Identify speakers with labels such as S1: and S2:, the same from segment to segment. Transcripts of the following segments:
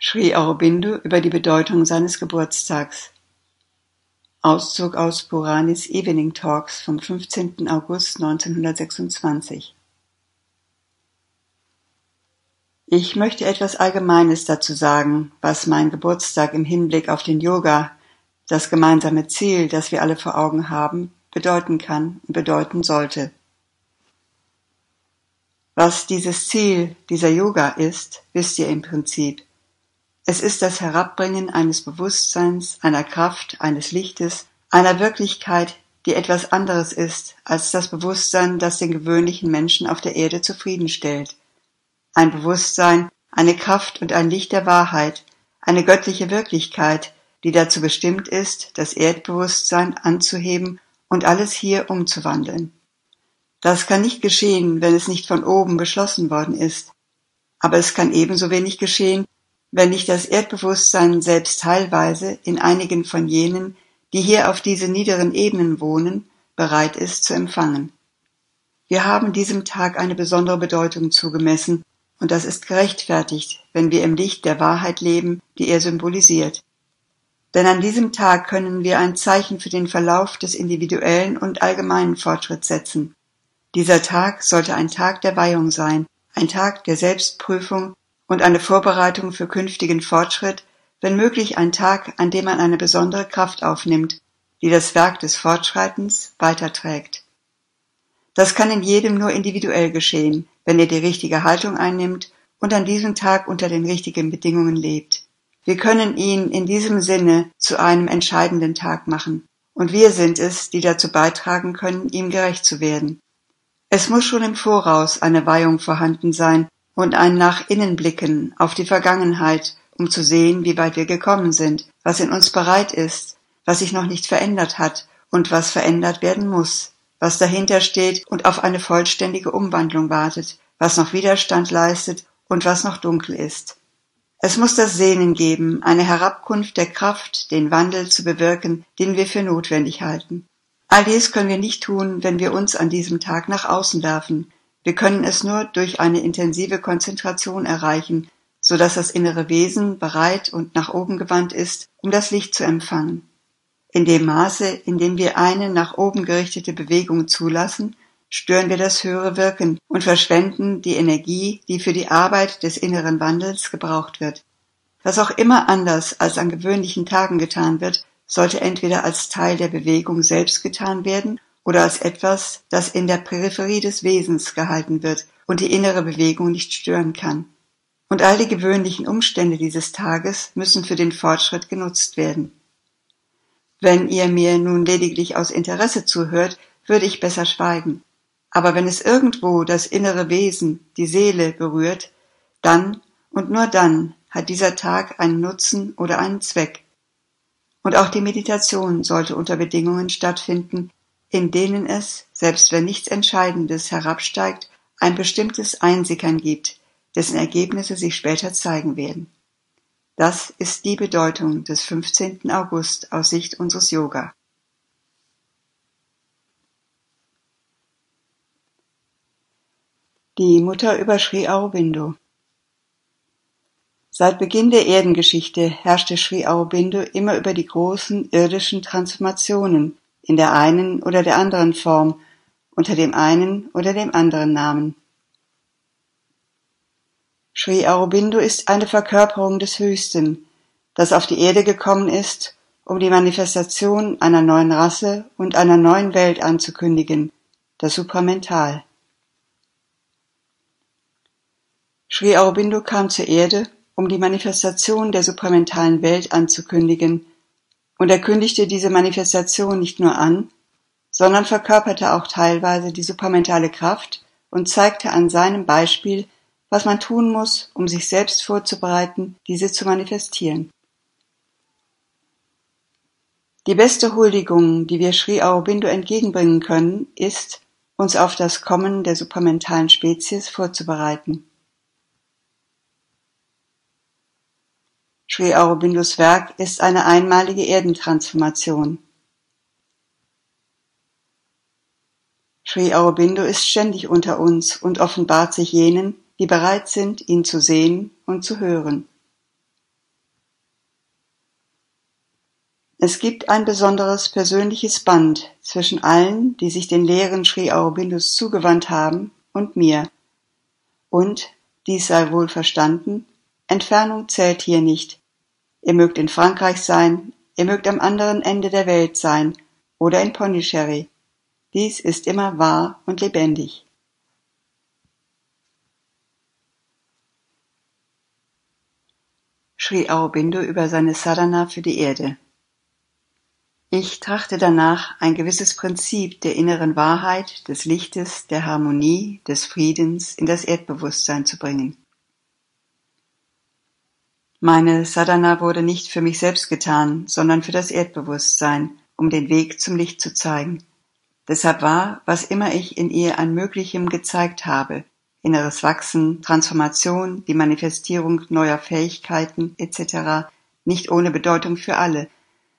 S1: Sri Aurobindo über die Bedeutung seines Geburtstags. Auszug aus Puranis Evening Talks vom 15. August 1926 Ich möchte etwas Allgemeines dazu sagen, was mein Geburtstag im Hinblick auf den Yoga, das gemeinsame Ziel, das wir alle vor Augen haben, bedeuten kann und bedeuten sollte. Was dieses Ziel, dieser Yoga ist, wisst ihr im Prinzip. Es ist das Herabbringen eines Bewusstseins, einer Kraft, eines Lichtes, einer Wirklichkeit, die etwas anderes ist als das Bewusstsein, das den gewöhnlichen Menschen auf der Erde zufriedenstellt. Ein Bewusstsein, eine Kraft und ein Licht der Wahrheit, eine göttliche Wirklichkeit, die dazu bestimmt ist, das Erdbewusstsein anzuheben und alles hier umzuwandeln. Das kann nicht geschehen, wenn es nicht von oben beschlossen worden ist. Aber es kann ebenso wenig geschehen, wenn nicht das Erdbewusstsein selbst teilweise in einigen von jenen, die hier auf diese niederen Ebenen wohnen, bereit ist zu empfangen. Wir haben diesem Tag eine besondere Bedeutung zugemessen, und das ist gerechtfertigt, wenn wir im Licht der Wahrheit leben, die er symbolisiert. Denn an diesem Tag können wir ein Zeichen für den Verlauf des individuellen und allgemeinen Fortschritts setzen. Dieser Tag sollte ein Tag der Weihung sein, ein Tag der Selbstprüfung und eine Vorbereitung für künftigen Fortschritt, wenn möglich ein Tag, an dem man eine besondere Kraft aufnimmt, die das Werk des Fortschreitens weiterträgt. Das kann in jedem nur individuell geschehen, wenn er die richtige Haltung einnimmt und an diesem Tag unter den richtigen Bedingungen lebt. Wir können ihn in diesem Sinne zu einem entscheidenden Tag machen, und wir sind es, die dazu beitragen können, ihm gerecht zu werden. Es muss schon im Voraus eine Weihung vorhanden sein, und ein nach innen blicken auf die Vergangenheit, um zu sehen, wie weit wir gekommen sind, was in uns bereit ist, was sich noch nicht verändert hat und was verändert werden muss, was dahinter steht und auf eine vollständige Umwandlung wartet, was noch Widerstand leistet und was noch dunkel ist. Es muss das Sehnen geben, eine Herabkunft der Kraft, den Wandel zu bewirken, den wir für notwendig halten. All dies können wir nicht tun, wenn wir uns an diesem Tag nach außen werfen, wir können es nur durch eine intensive Konzentration erreichen, so dass das innere Wesen bereit und nach oben gewandt ist, um das Licht zu empfangen. In dem Maße, in dem wir eine nach oben gerichtete Bewegung zulassen, stören wir das höhere Wirken und verschwenden die Energie, die für die Arbeit des inneren Wandels gebraucht wird. Was auch immer anders als an gewöhnlichen Tagen getan wird, sollte entweder als Teil der Bewegung selbst getan werden oder als etwas, das in der Peripherie des Wesens gehalten wird und die innere Bewegung nicht stören kann. Und all die gewöhnlichen Umstände dieses Tages müssen für den Fortschritt genutzt werden. Wenn ihr mir nun lediglich aus Interesse zuhört, würde ich besser schweigen. Aber wenn es irgendwo das innere Wesen, die Seele berührt, dann und nur dann hat dieser Tag einen Nutzen oder einen Zweck. Und auch die Meditation sollte unter Bedingungen stattfinden, in denen es, selbst wenn nichts Entscheidendes herabsteigt, ein bestimmtes Einsickern gibt, dessen Ergebnisse sich später zeigen werden. Das ist die Bedeutung des 15. August aus Sicht unseres Yoga. Die Mutter über Sri Aurobindo Seit Beginn der Erdengeschichte herrschte Sri Aurobindo immer über die großen irdischen Transformationen, in der einen oder der anderen Form, unter dem einen oder dem anderen Namen. Sri Aurobindo ist eine Verkörperung des Höchsten, das auf die Erde gekommen ist, um die Manifestation einer neuen Rasse und einer neuen Welt anzukündigen, das Supramental. Sri Aurobindo kam zur Erde, um die Manifestation der supramentalen Welt anzukündigen, und er kündigte diese Manifestation nicht nur an, sondern verkörperte auch teilweise die supramentale Kraft und zeigte an seinem Beispiel, was man tun muss, um sich selbst vorzubereiten, diese zu manifestieren. Die beste Huldigung, die wir Sri Aurobindo entgegenbringen können, ist, uns auf das Kommen der supramentalen Spezies vorzubereiten. Sri Aurobindos Werk ist eine einmalige Erdentransformation. Sri Aurobindo ist ständig unter uns und offenbart sich jenen, die bereit sind, ihn zu sehen und zu hören. Es gibt ein besonderes persönliches Band zwischen allen, die sich den Lehren Sri Aurobindos zugewandt haben, und mir. Und, dies sei wohl verstanden, Entfernung zählt hier nicht, Ihr mögt in Frankreich sein, ihr mögt am anderen Ende der Welt sein oder in Pondicherry. Dies ist immer wahr und lebendig. Sri Aurobindo über seine Sadhana für die Erde. Ich trachte danach, ein gewisses Prinzip der inneren Wahrheit, des Lichtes, der Harmonie, des Friedens in das Erdbewusstsein zu bringen. Meine Sadhana wurde nicht für mich selbst getan, sondern für das Erdbewusstsein, um den Weg zum Licht zu zeigen. Deshalb war, was immer ich in ihr an Möglichem gezeigt habe, inneres Wachsen, Transformation, die Manifestierung neuer Fähigkeiten etc., nicht ohne Bedeutung für alle,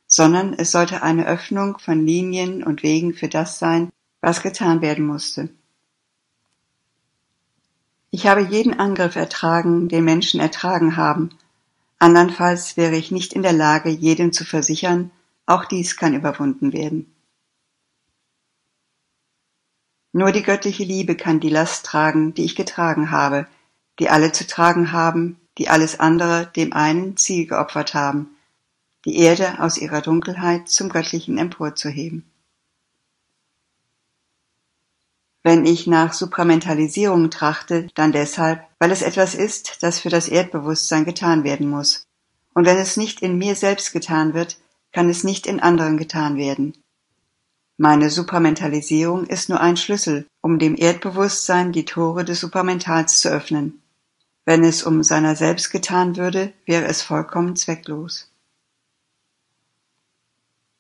S1: sondern es sollte eine Öffnung von Linien und Wegen für das sein, was getan werden musste. Ich habe jeden Angriff ertragen, den Menschen ertragen haben, andernfalls wäre ich nicht in der Lage, jedem zu versichern, auch dies kann überwunden werden. Nur die göttliche Liebe kann die Last tragen, die ich getragen habe, die alle zu tragen haben, die alles andere dem einen Ziel geopfert haben, die Erde aus ihrer Dunkelheit zum Göttlichen emporzuheben. Wenn ich nach Supramentalisierung trachte, dann deshalb, weil es etwas ist, das für das Erdbewusstsein getan werden muss. Und wenn es nicht in mir selbst getan wird, kann es nicht in anderen getan werden. Meine Supramentalisierung ist nur ein Schlüssel, um dem Erdbewusstsein die Tore des Supramentals zu öffnen. Wenn es um seiner selbst getan würde, wäre es vollkommen zwecklos.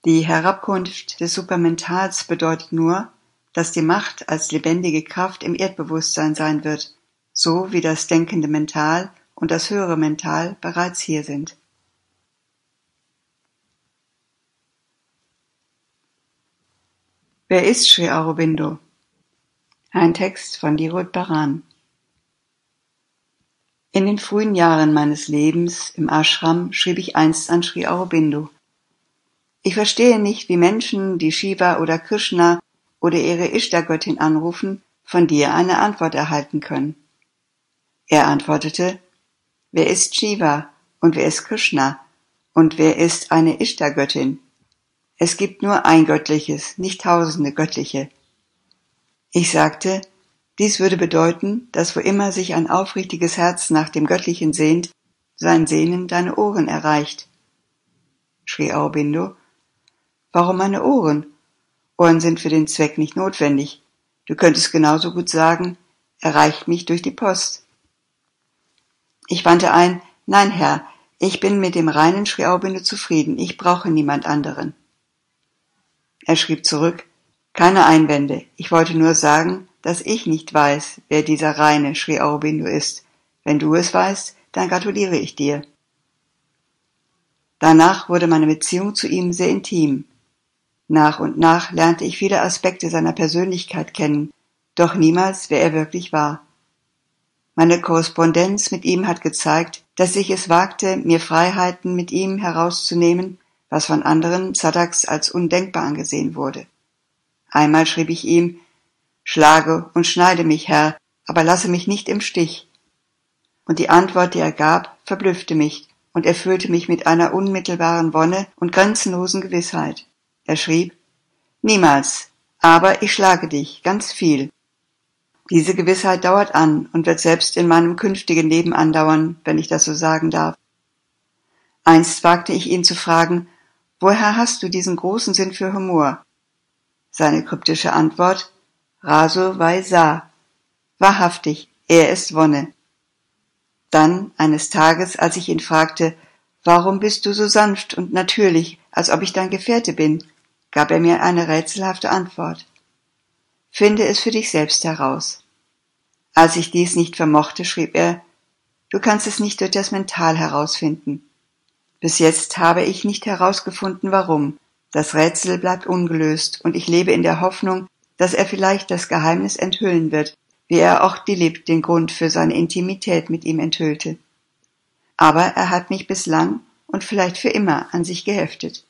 S1: Die Herabkunft des Supermentals bedeutet nur, dass die Macht als lebendige Kraft im Erdbewusstsein sein wird, so wie das denkende Mental und das höhere Mental bereits hier sind. Wer ist Sri Aurobindo? Ein Text von Dirut Baran. In den frühen Jahren meines Lebens im Ashram schrieb ich einst an Sri Aurobindo, ich verstehe nicht, wie Menschen, die Shiva oder Krishna oder ihre Ishtar-Göttin anrufen, von dir eine Antwort erhalten können. Er antwortete, wer ist Shiva und wer ist Krishna und wer ist eine Ishtar-Göttin? Es gibt nur ein göttliches, nicht tausende göttliche. Ich sagte, dies würde bedeuten, dass wo immer sich ein aufrichtiges Herz nach dem Göttlichen sehnt, sein Sehnen deine Ohren erreicht. schrie Aurobindo, Warum meine Ohren? Ohren sind für den Zweck nicht notwendig. Du könntest genauso gut sagen, erreicht mich durch die Post. Ich wandte ein, nein, Herr, ich bin mit dem reinen Schriaubinde zufrieden, ich brauche niemand anderen. Er schrieb zurück, keine Einwände, ich wollte nur sagen, dass ich nicht weiß, wer dieser reine Sri ist. Wenn du es weißt, dann gratuliere ich dir. Danach wurde meine Beziehung zu ihm sehr intim. Nach und nach lernte ich viele Aspekte seiner Persönlichkeit kennen, doch niemals, wer er wirklich war. Meine Korrespondenz mit ihm hat gezeigt, dass ich es wagte, mir Freiheiten mit ihm herauszunehmen, was von anderen Sadaks als undenkbar angesehen wurde. Einmal schrieb ich ihm, Schlage und schneide mich, Herr, aber lasse mich nicht im Stich. Und die Antwort, die er gab, verblüffte mich und erfüllte mich mit einer unmittelbaren Wonne und grenzenlosen Gewissheit. Er schrieb, Niemals, aber ich schlage dich, ganz viel. Diese Gewissheit dauert an und wird selbst in meinem künftigen Leben andauern, wenn ich das so sagen darf. Einst wagte ich ihn zu fragen, woher hast du diesen großen Sinn für Humor? Seine kryptische Antwort, Raso vai sa. Wahrhaftig, er ist Wonne. Dann, eines Tages, als ich ihn fragte, warum bist du so sanft und natürlich, als ob ich dein Gefährte bin, gab er mir eine rätselhafte Antwort. Finde es für dich selbst heraus. Als ich dies nicht vermochte, schrieb er, du kannst es nicht durch das Mental herausfinden. Bis jetzt habe ich nicht herausgefunden, warum. Das Rätsel bleibt ungelöst und ich lebe in der Hoffnung, dass er vielleicht das Geheimnis enthüllen wird, wie er auch Dilip den Grund für seine Intimität mit ihm enthüllte. Aber er hat mich bislang und vielleicht für immer an sich geheftet.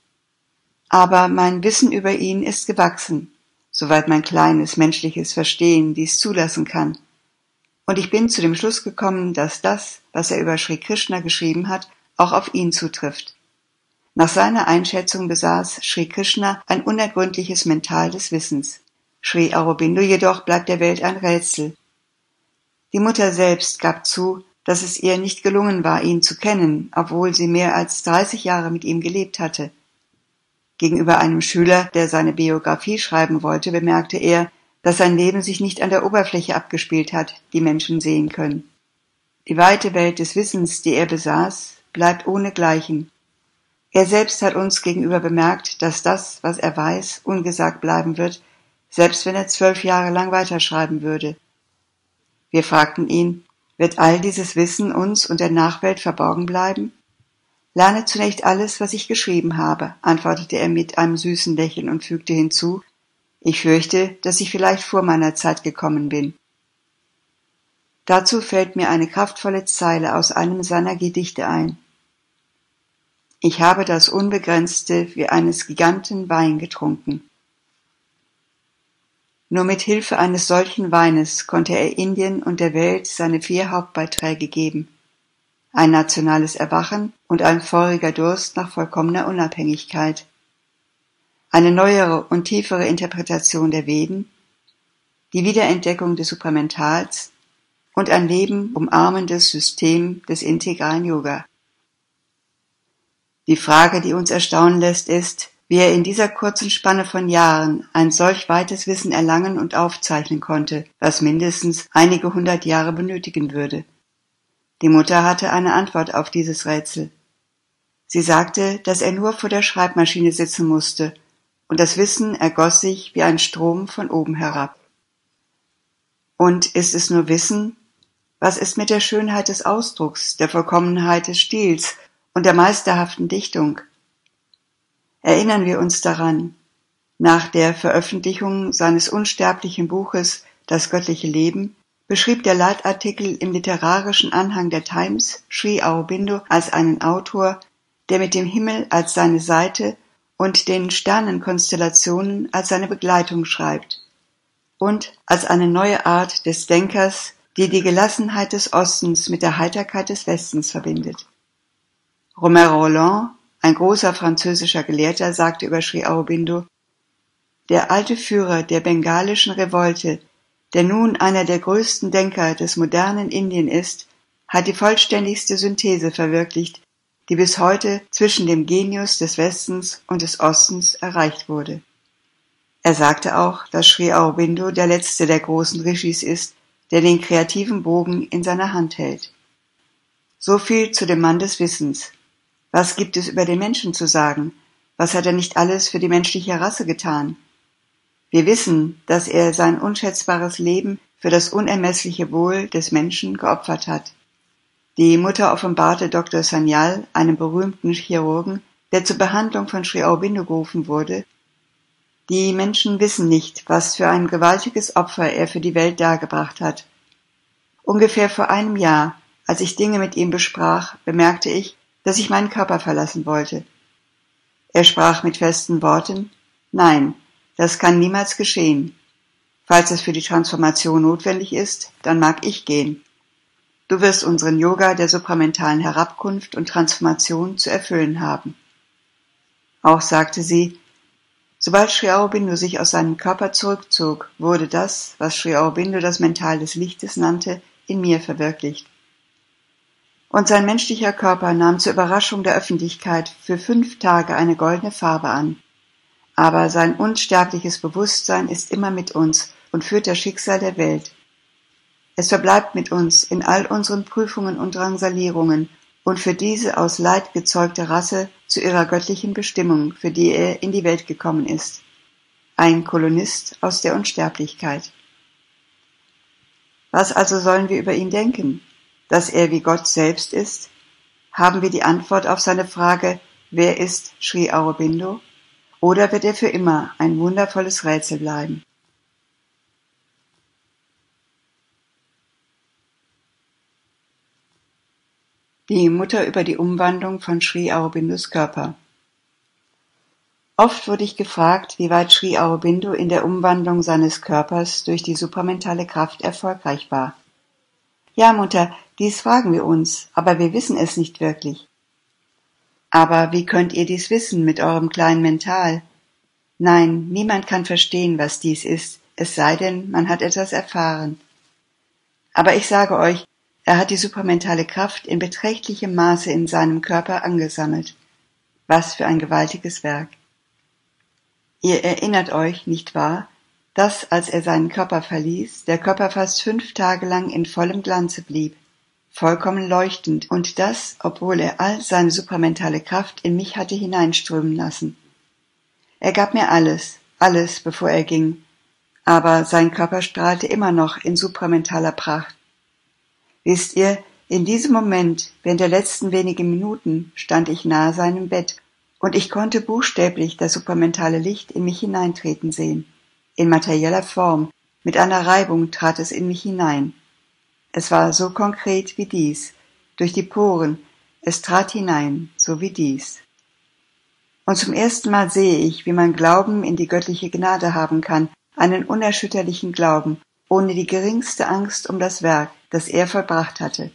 S1: Aber mein Wissen über ihn ist gewachsen, soweit mein kleines menschliches Verstehen dies zulassen kann. Und ich bin zu dem Schluss gekommen, dass das, was er über Sri Krishna geschrieben hat, auch auf ihn zutrifft. Nach seiner Einschätzung besaß Sri Krishna ein unergründliches Mental des Wissens. Sri Aurobindo jedoch bleibt der Welt ein Rätsel. Die Mutter selbst gab zu, dass es ihr nicht gelungen war, ihn zu kennen, obwohl sie mehr als 30 Jahre mit ihm gelebt hatte. Gegenüber einem Schüler, der seine Biografie schreiben wollte, bemerkte er, dass sein Leben sich nicht an der Oberfläche abgespielt hat, die Menschen sehen können. Die weite Welt des Wissens, die er besaß, bleibt ohnegleichen. Er selbst hat uns gegenüber bemerkt, dass das, was er weiß, ungesagt bleiben wird, selbst wenn er zwölf Jahre lang weiterschreiben würde. Wir fragten ihn, wird all dieses Wissen uns und der Nachwelt verborgen bleiben? Lerne zunächst alles, was ich geschrieben habe, antwortete er mit einem süßen Lächeln und fügte hinzu, ich fürchte, dass ich vielleicht vor meiner Zeit gekommen bin. Dazu fällt mir eine kraftvolle Zeile aus einem seiner Gedichte ein. Ich habe das Unbegrenzte wie eines Giganten Wein getrunken. Nur mit Hilfe eines solchen Weines konnte er Indien und der Welt seine vier Hauptbeiträge geben. Ein nationales Erwachen und ein feuriger Durst nach vollkommener Unabhängigkeit. Eine neuere und tiefere Interpretation der Veden, die Wiederentdeckung des Supramentals und ein Leben umarmendes System des integralen Yoga. Die Frage, die uns erstaunen lässt, ist, wie er in dieser kurzen Spanne von Jahren ein solch weites Wissen erlangen und aufzeichnen konnte, was mindestens einige hundert Jahre benötigen würde. Die Mutter hatte eine Antwort auf dieses Rätsel. Sie sagte, dass er nur vor der Schreibmaschine sitzen musste, und das Wissen ergoss sich wie ein Strom von oben herab. Und ist es nur Wissen? Was ist mit der Schönheit des Ausdrucks, der Vollkommenheit des Stils und der meisterhaften Dichtung? Erinnern wir uns daran, nach der Veröffentlichung seines unsterblichen Buches Das göttliche Leben beschrieb der Leitartikel im literarischen Anhang der Times Sri Aurobindo als einen Autor, der mit dem Himmel als seine Seite und den Sternenkonstellationen als seine Begleitung schreibt und als eine neue Art des Denkers, die die Gelassenheit des Ostens mit der Heiterkeit des Westens verbindet. Romero Roland ein großer französischer Gelehrter sagte über Sri Aurobindo, der alte Führer der bengalischen Revolte, der nun einer der größten Denker des modernen Indien ist, hat die vollständigste Synthese verwirklicht, die bis heute zwischen dem Genius des Westens und des Ostens erreicht wurde. Er sagte auch, dass Sri Aurobindo der letzte der großen Rishis ist, der den kreativen Bogen in seiner Hand hält. So viel zu dem Mann des Wissens, was gibt es über den Menschen zu sagen? Was hat er nicht alles für die menschliche Rasse getan? Wir wissen, dass er sein unschätzbares Leben für das unermessliche Wohl des Menschen geopfert hat. Die Mutter offenbarte Dr. Sanyal, einem berühmten Chirurgen, der zur Behandlung von Sri Aurobindo gerufen wurde. Die Menschen wissen nicht, was für ein gewaltiges Opfer er für die Welt dargebracht hat. Ungefähr vor einem Jahr, als ich Dinge mit ihm besprach, bemerkte ich, dass ich meinen Körper verlassen wollte. Er sprach mit festen Worten Nein, das kann niemals geschehen. Falls es für die Transformation notwendig ist, dann mag ich gehen. Du wirst unseren Yoga der supramentalen Herabkunft und Transformation zu erfüllen haben. Auch sagte sie, sobald Sri Aurobindo sich aus seinem Körper zurückzog, wurde das, was Sri Aurobindo das Mental des Lichtes nannte, in mir verwirklicht und sein menschlicher Körper nahm zur Überraschung der Öffentlichkeit für fünf Tage eine goldene Farbe an. Aber sein unsterbliches Bewusstsein ist immer mit uns und führt das Schicksal der Welt. Es verbleibt mit uns in all unseren Prüfungen und Drangsalierungen und für diese aus Leid gezeugte Rasse zu ihrer göttlichen Bestimmung, für die er in die Welt gekommen ist. Ein Kolonist aus der Unsterblichkeit. Was also sollen wir über ihn denken? dass er wie Gott selbst ist? Haben wir die Antwort auf seine Frage, wer ist Sri Aurobindo? Oder wird er für immer ein wundervolles Rätsel bleiben? Die Mutter über die Umwandlung von Sri Aurobindos Körper. Oft wurde ich gefragt, wie weit Sri Aurobindo in der Umwandlung seines Körpers durch die supramentale Kraft erfolgreich war. Ja, Mutter, dies fragen wir uns, aber wir wissen es nicht wirklich. Aber wie könnt ihr dies wissen mit eurem kleinen Mental? Nein, niemand kann verstehen, was dies ist, es sei denn, man hat etwas erfahren. Aber ich sage euch, er hat die supramentale Kraft in beträchtlichem Maße in seinem Körper angesammelt. Was für ein gewaltiges Werk. Ihr erinnert euch, nicht wahr, dass, als er seinen Körper verließ, der Körper fast fünf Tage lang in vollem Glanze blieb, vollkommen leuchtend, und das, obwohl er all seine supramentale Kraft in mich hatte hineinströmen lassen. Er gab mir alles, alles, bevor er ging, aber sein Körper strahlte immer noch in supramentaler Pracht. Wisst ihr, in diesem Moment, während der letzten wenigen Minuten, stand ich nahe seinem Bett, und ich konnte buchstäblich das supramentale Licht in mich hineintreten sehen. In materieller Form, mit einer Reibung trat es in mich hinein. Es war so konkret wie dies, durch die Poren, es trat hinein, so wie dies. Und zum ersten Mal sehe ich, wie man Glauben in die göttliche Gnade haben kann, einen unerschütterlichen Glauben, ohne die geringste Angst um das Werk, das er vollbracht hatte.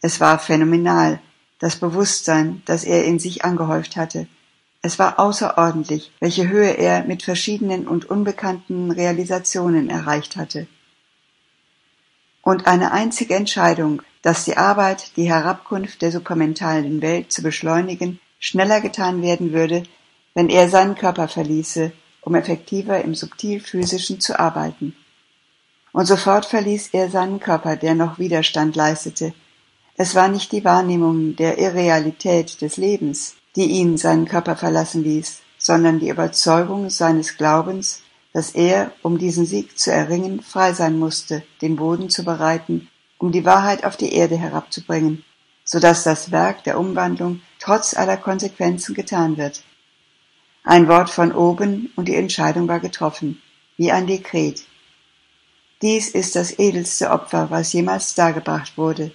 S1: Es war phänomenal, das Bewusstsein, das er in sich angehäuft hatte. Es war außerordentlich, welche Höhe er mit verschiedenen und unbekannten Realisationen erreicht hatte. Und eine einzige Entscheidung, dass die Arbeit, die Herabkunft der supramentalen Welt zu beschleunigen, schneller getan werden würde, wenn er seinen Körper verließe, um effektiver im subtil-physischen zu arbeiten. Und sofort verließ er seinen Körper, der noch Widerstand leistete. Es war nicht die Wahrnehmung der Irrealität des Lebens, die ihn seinen Körper verlassen ließ, sondern die Überzeugung seines Glaubens, dass er, um diesen Sieg zu erringen, frei sein musste, den Boden zu bereiten, um die Wahrheit auf die Erde herabzubringen, so dass das Werk der Umwandlung trotz aller Konsequenzen getan wird. Ein Wort von oben und die Entscheidung war getroffen, wie ein Dekret. Dies ist das edelste Opfer, was jemals dargebracht wurde.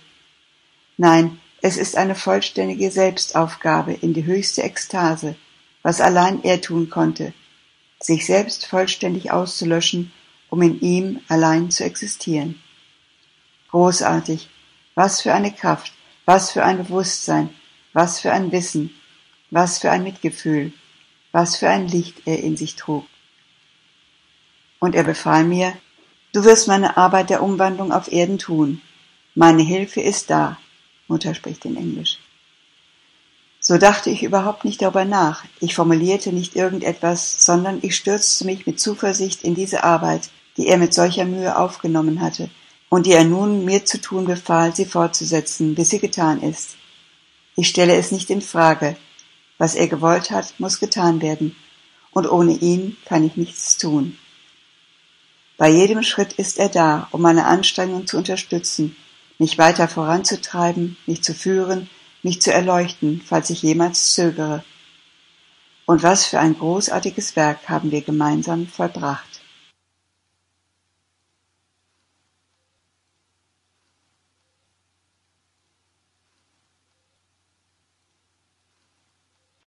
S1: Nein, es ist eine vollständige Selbstaufgabe in die höchste Ekstase, was allein er tun konnte, sich selbst vollständig auszulöschen, um in ihm allein zu existieren. Großartig, was für eine Kraft, was für ein Bewusstsein, was für ein Wissen, was für ein Mitgefühl, was für ein Licht er in sich trug. Und er befahl mir, du wirst meine Arbeit der Umwandlung auf Erden tun. Meine Hilfe ist da. Mutter spricht in Englisch. So dachte ich überhaupt nicht darüber nach. Ich formulierte nicht irgendetwas, sondern ich stürzte mich mit Zuversicht in diese Arbeit, die er mit solcher Mühe aufgenommen hatte und die er nun mir zu tun befahl, sie fortzusetzen, bis sie getan ist. Ich stelle es nicht in Frage, was er gewollt hat, muss getan werden, und ohne ihn kann ich nichts tun. Bei jedem Schritt ist er da, um meine Anstrengung zu unterstützen, mich weiter voranzutreiben, mich zu führen, mich zu erleuchten, falls ich jemals zögere. Und was für ein großartiges Werk haben wir gemeinsam vollbracht.